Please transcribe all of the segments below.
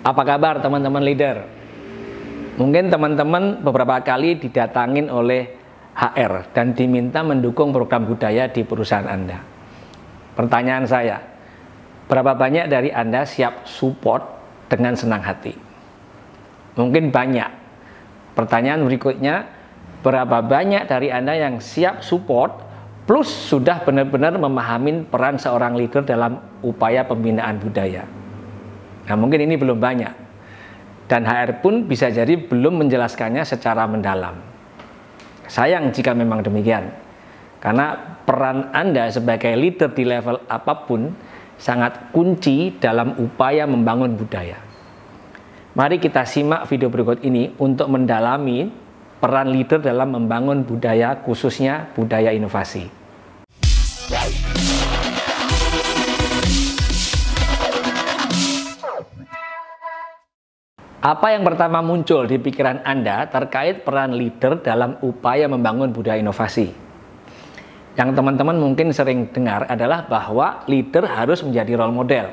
Apa kabar teman-teman leader? Mungkin teman-teman beberapa kali didatangin oleh HR dan diminta mendukung program budaya di perusahaan Anda. Pertanyaan saya, berapa banyak dari Anda siap support dengan senang hati? Mungkin banyak. Pertanyaan berikutnya, berapa banyak dari Anda yang siap support plus sudah benar-benar memahami peran seorang leader dalam upaya pembinaan budaya? Nah, mungkin ini belum banyak. Dan HR pun bisa jadi belum menjelaskannya secara mendalam. Sayang jika memang demikian. Karena peran Anda sebagai leader di level apa pun sangat kunci dalam upaya membangun budaya. Mari kita simak video berikut ini untuk mendalami peran leader dalam membangun budaya khususnya budaya inovasi. Apa yang pertama muncul di pikiran Anda terkait peran leader dalam upaya membangun budaya inovasi? Yang teman-teman mungkin sering dengar adalah bahwa leader harus menjadi role model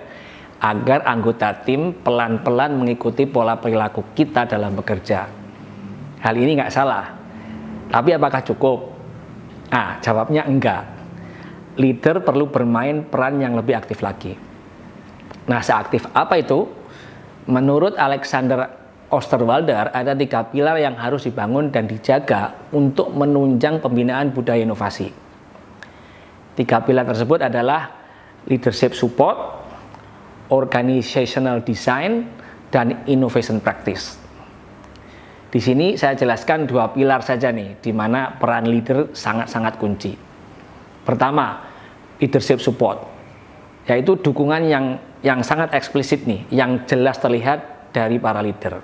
agar anggota tim pelan-pelan mengikuti pola perilaku kita dalam bekerja. Hal ini nggak salah. Tapi apakah cukup? Ah, jawabnya enggak. Leader perlu bermain peran yang lebih aktif lagi. Nah, seaktif apa itu? Menurut Alexander Osterwalder, ada tiga pilar yang harus dibangun dan dijaga untuk menunjang pembinaan budaya inovasi. Tiga pilar tersebut adalah leadership support, organizational design, dan innovation practice. Di sini saya jelaskan dua pilar saja nih, di mana peran leader sangat-sangat kunci. Pertama, leadership support, yaitu dukungan yang yang sangat eksplisit nih, yang jelas terlihat dari para leader,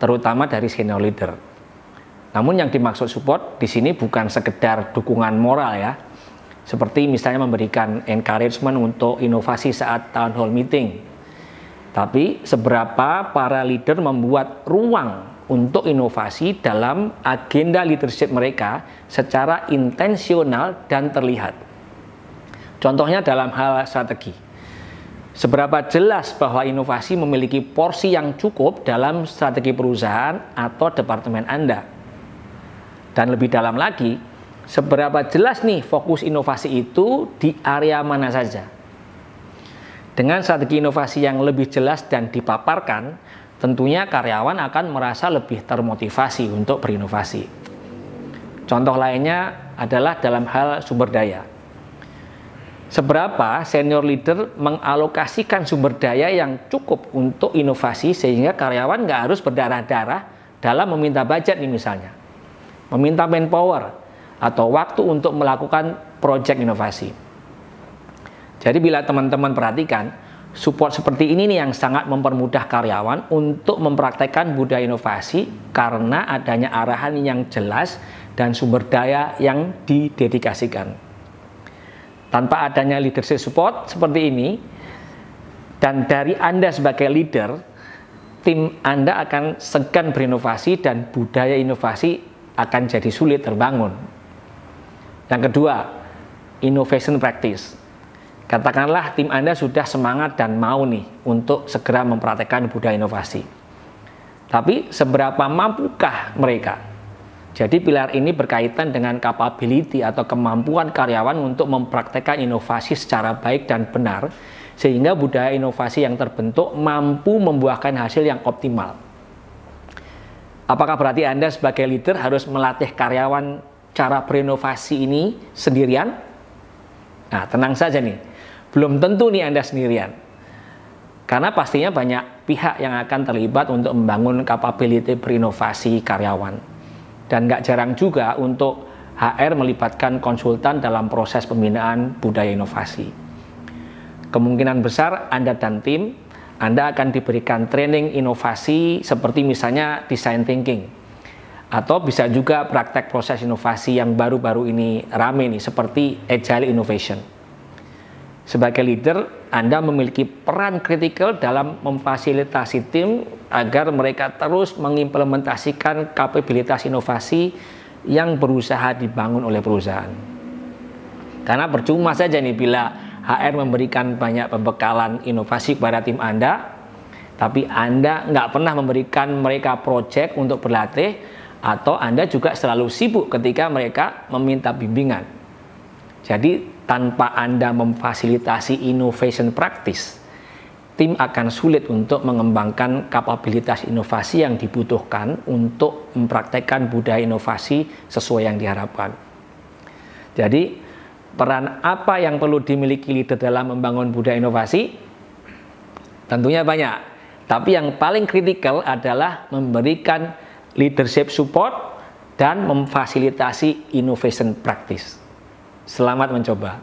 terutama dari senior leader. Namun yang dimaksud support di sini bukan sekedar dukungan moral ya, seperti misalnya memberikan encouragement untuk inovasi saat town hall meeting. Tapi seberapa para leader membuat ruang untuk inovasi dalam agenda leadership mereka secara intensional dan terlihat. Contohnya dalam hal strategi Seberapa jelas bahwa inovasi memiliki porsi yang cukup dalam strategi perusahaan atau departemen Anda? Dan lebih dalam lagi, seberapa jelas nih fokus inovasi itu di area mana saja? Dengan strategi inovasi yang lebih jelas dan dipaparkan, tentunya karyawan akan merasa lebih termotivasi untuk berinovasi. Contoh lainnya adalah dalam hal sumber daya seberapa senior leader mengalokasikan sumber daya yang cukup untuk inovasi sehingga karyawan nggak harus berdarah-darah dalam meminta budget nih misalnya? Meminta manpower atau waktu untuk melakukan proyek inovasi. Jadi bila teman-teman perhatikan support seperti ini nih yang sangat mempermudah karyawan untuk mempraktekkan budaya inovasi karena adanya arahan yang jelas dan sumber daya yang didedikasikan tanpa adanya leadership support seperti ini, dan dari Anda sebagai leader, tim Anda akan segan berinovasi dan budaya inovasi akan jadi sulit terbangun. Yang kedua, innovation practice. Katakanlah tim Anda sudah semangat dan mau nih untuk segera mempraktekkan budaya inovasi. Tapi seberapa mampukah mereka jadi pilar ini berkaitan dengan capability atau kemampuan karyawan untuk mempraktekkan inovasi secara baik dan benar sehingga budaya inovasi yang terbentuk mampu membuahkan hasil yang optimal. Apakah berarti Anda sebagai leader harus melatih karyawan cara berinovasi ini sendirian? Nah, tenang saja nih. Belum tentu nih Anda sendirian. Karena pastinya banyak pihak yang akan terlibat untuk membangun capability berinovasi karyawan dan nggak jarang juga untuk HR melibatkan konsultan dalam proses pembinaan budaya inovasi. Kemungkinan besar Anda dan tim Anda akan diberikan training inovasi seperti misalnya design thinking atau bisa juga praktek proses inovasi yang baru-baru ini rame nih seperti agile innovation. Sebagai leader, Anda memiliki peran kritikal dalam memfasilitasi tim agar mereka terus mengimplementasikan kapabilitas inovasi yang berusaha dibangun oleh perusahaan. Karena percuma saja nih bila HR memberikan banyak pembekalan inovasi kepada tim Anda, tapi Anda nggak pernah memberikan mereka project untuk berlatih, atau Anda juga selalu sibuk ketika mereka meminta bimbingan. Jadi tanpa Anda memfasilitasi innovation practice, tim akan sulit untuk mengembangkan kapabilitas inovasi yang dibutuhkan untuk mempraktekkan budaya inovasi sesuai yang diharapkan. Jadi, peran apa yang perlu dimiliki leader dalam membangun budaya inovasi? Tentunya banyak, tapi yang paling kritikal adalah memberikan leadership support dan memfasilitasi innovation practice. Selamat mencoba.